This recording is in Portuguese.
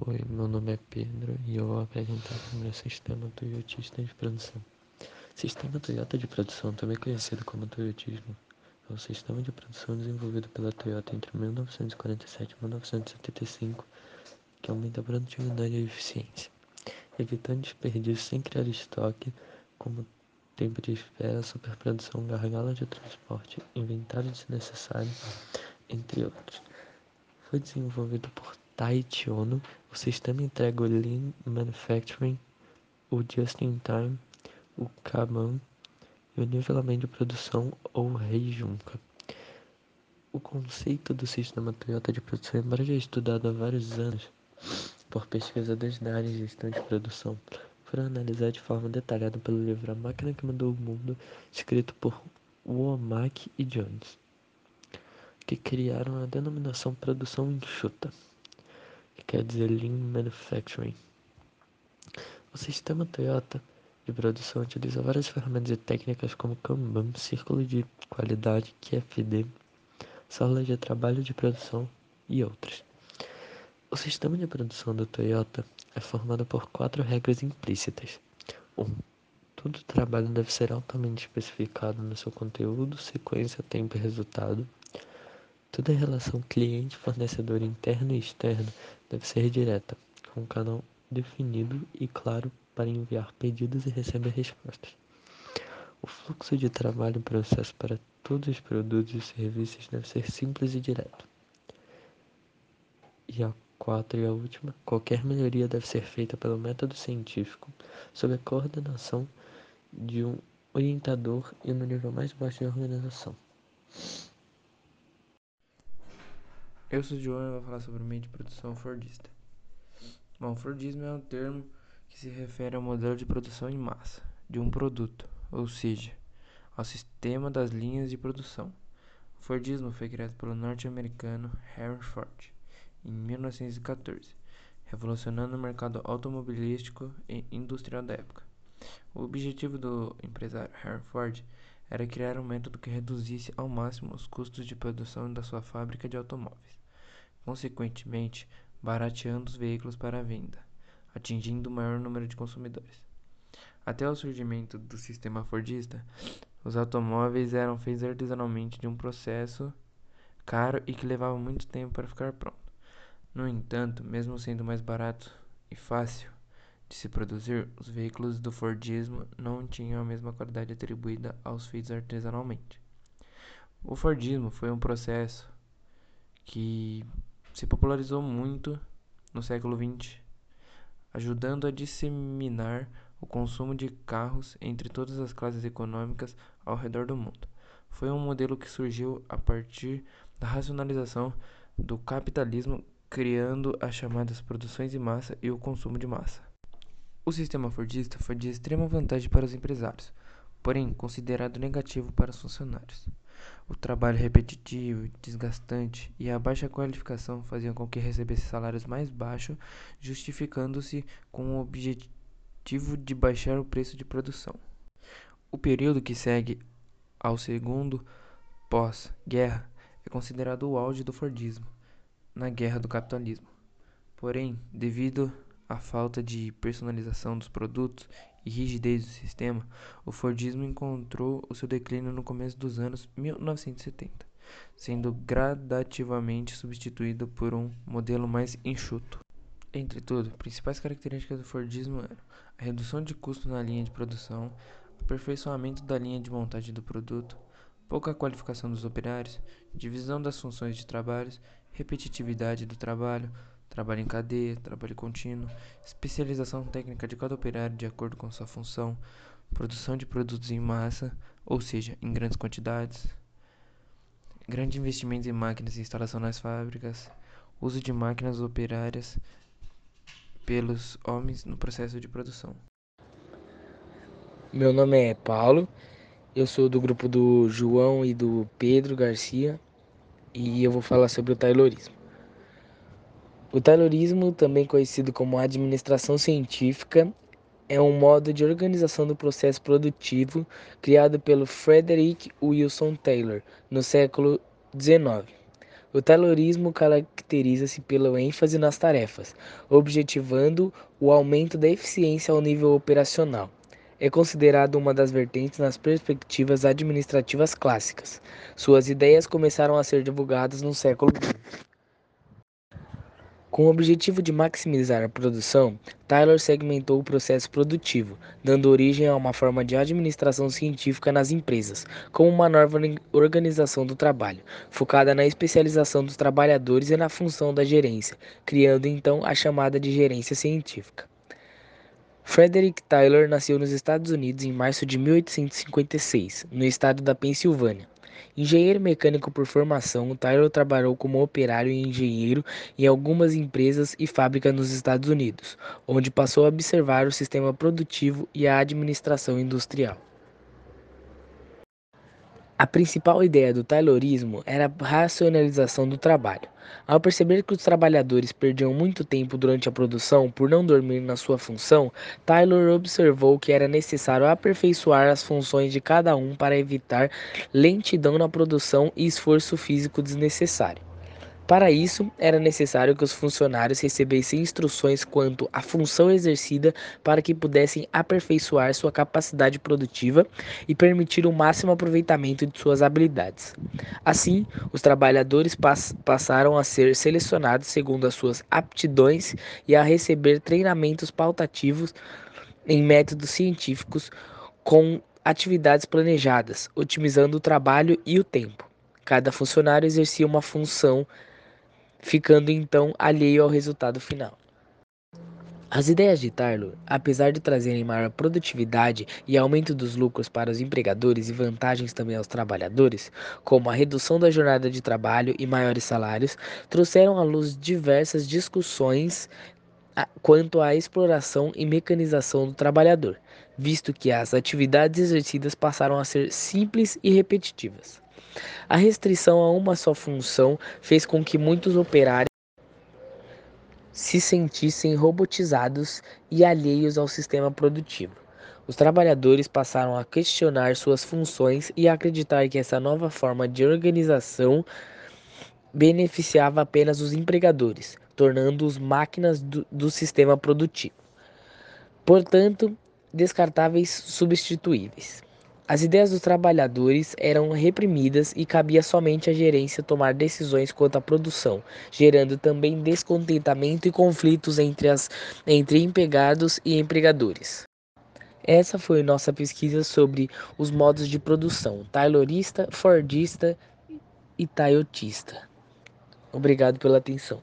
Oi, meu nome é Pedro e eu vou apresentar o meu sistema toyotista de produção. Sistema Toyota de produção, também conhecido como Toyotismo, é um sistema de produção desenvolvido pela Toyota entre 1947 e 1975 que aumenta a produtividade e a eficiência, evitando desperdício sem criar estoque, como tempo de espera, superprodução, gargala de transporte, inventário desnecessário, entre outros. Foi desenvolvido por Taiichi Ohno, o sistema entrega o Lean Manufacturing, o Just-in-Time, o Kanban e o nivelamento de produção ou Heijunka. O conceito do sistema Toyota de produção, embora já estudado há vários anos por pesquisadores da área de gestão de produção, foram analisados de forma detalhada pelo livro A Máquina que Mudou o Mundo, escrito por Womack e Jones, que criaram a denominação produção enxuta que quer dizer Lean Manufacturing. O sistema Toyota de produção utiliza várias ferramentas e técnicas como Kanban, círculo de qualidade, QFD, salas de trabalho de produção e outras. O sistema de produção do Toyota é formado por quatro regras implícitas. 1. Um, todo trabalho deve ser altamente especificado no seu conteúdo, sequência, tempo e resultado. Toda relação cliente-fornecedor interno e externo deve ser direta, com um canal definido e claro para enviar pedidos e receber respostas. O fluxo de trabalho e processo para todos os produtos e serviços deve ser simples e direto. E a quatro e a última, qualquer melhoria deve ser feita pelo método científico, sob a coordenação de um orientador e no nível mais baixo da organização. Eu sou o João e vou falar sobre o meio de produção fordista. Bom, Fordismo é um termo que se refere ao modelo de produção em massa de um produto, ou seja, ao sistema das linhas de produção. O Fordismo foi criado pelo norte-americano Henry Ford em 1914, revolucionando o mercado automobilístico e industrial da época. O objetivo do empresário Henry Ford era criar um método que reduzisse ao máximo os custos de produção da sua fábrica de automóveis consequentemente barateando os veículos para venda, atingindo o maior número de consumidores. Até o surgimento do sistema Fordista, os automóveis eram feitos artesanalmente de um processo caro e que levava muito tempo para ficar pronto. No entanto, mesmo sendo mais barato e fácil de se produzir, os veículos do Fordismo não tinham a mesma qualidade atribuída aos feitos artesanalmente. O Fordismo foi um processo que se popularizou muito no século XX, ajudando a disseminar o consumo de carros entre todas as classes econômicas ao redor do mundo. Foi um modelo que surgiu a partir da racionalização do capitalismo, criando as chamadas produções de massa e o consumo de massa. O sistema Fordista foi de extrema vantagem para os empresários, porém considerado negativo para os funcionários. O trabalho repetitivo, desgastante e a baixa qualificação faziam com que recebesse salários mais baixos, justificando-se com o objetivo de baixar o preço de produção. O período que segue ao segundo pós-guerra é considerado o auge do Fordismo na guerra do capitalismo. Porém, devido à falta de personalização dos produtos e rigidez do sistema, o Fordismo encontrou o seu declínio no começo dos anos 1970, sendo gradativamente substituído por um modelo mais enxuto. Entretudo, principais características do Fordismo eram a redução de custo na linha de produção, aperfeiçoamento da linha de montagem do produto, pouca qualificação dos operários, divisão das funções de trabalho, repetitividade do trabalho, trabalho em cadeia, trabalho contínuo, especialização técnica de cada operário de acordo com sua função, produção de produtos em massa, ou seja, em grandes quantidades, grande investimento em máquinas e instalação nas fábricas, uso de máquinas operárias pelos homens no processo de produção. Meu nome é Paulo, eu sou do grupo do João e do Pedro Garcia e eu vou falar sobre o taylorismo. O Taylorismo, também conhecido como administração científica, é um modo de organização do processo produtivo criado pelo Frederick Wilson Taylor no século XIX. O Taylorismo caracteriza-se pela ênfase nas tarefas, objetivando o aumento da eficiência ao nível operacional. É considerado uma das vertentes nas perspectivas administrativas clássicas. Suas ideias começaram a ser divulgadas no século XX. Com o objetivo de maximizar a produção, Taylor segmentou o processo produtivo, dando origem a uma forma de administração científica nas empresas, como uma nova organização do trabalho, focada na especialização dos trabalhadores e na função da gerência, criando então a chamada de gerência científica. Frederick Taylor nasceu nos Estados Unidos em março de 1856, no estado da Pensilvânia. Engenheiro mecânico por formação, Taylor trabalhou como operário e engenheiro em algumas empresas e fábricas nos Estados Unidos, onde passou a observar o sistema produtivo e a administração industrial. A principal ideia do Taylorismo era a racionalização do trabalho. Ao perceber que os trabalhadores perdiam muito tempo durante a produção por não dormir na sua função, Taylor observou que era necessário aperfeiçoar as funções de cada um para evitar lentidão na produção e esforço físico desnecessário. Para isso, era necessário que os funcionários recebessem instruções quanto à função exercida para que pudessem aperfeiçoar sua capacidade produtiva e permitir o máximo aproveitamento de suas habilidades. Assim, os trabalhadores pass passaram a ser selecionados segundo as suas aptidões e a receber treinamentos pautativos em métodos científicos com atividades planejadas, otimizando o trabalho e o tempo. Cada funcionário exercia uma função ficando então alheio ao resultado final. As ideias de Taylor, apesar de trazerem maior produtividade e aumento dos lucros para os empregadores e vantagens também aos trabalhadores, como a redução da jornada de trabalho e maiores salários, trouxeram à luz diversas discussões quanto à exploração e mecanização do trabalhador, visto que as atividades exercidas passaram a ser simples e repetitivas. A restrição a uma só função fez com que muitos operários se sentissem robotizados e alheios ao sistema produtivo. Os trabalhadores passaram a questionar suas funções e a acreditar que essa nova forma de organização beneficiava apenas os empregadores, tornando-os máquinas do, do sistema produtivo. Portanto, descartáveis substituíveis. As ideias dos trabalhadores eram reprimidas e cabia somente à gerência tomar decisões quanto à produção, gerando também descontentamento e conflitos entre, as, entre empregados e empregadores. Essa foi nossa pesquisa sobre os modos de produção taylorista, fordista e tayotista. Obrigado pela atenção.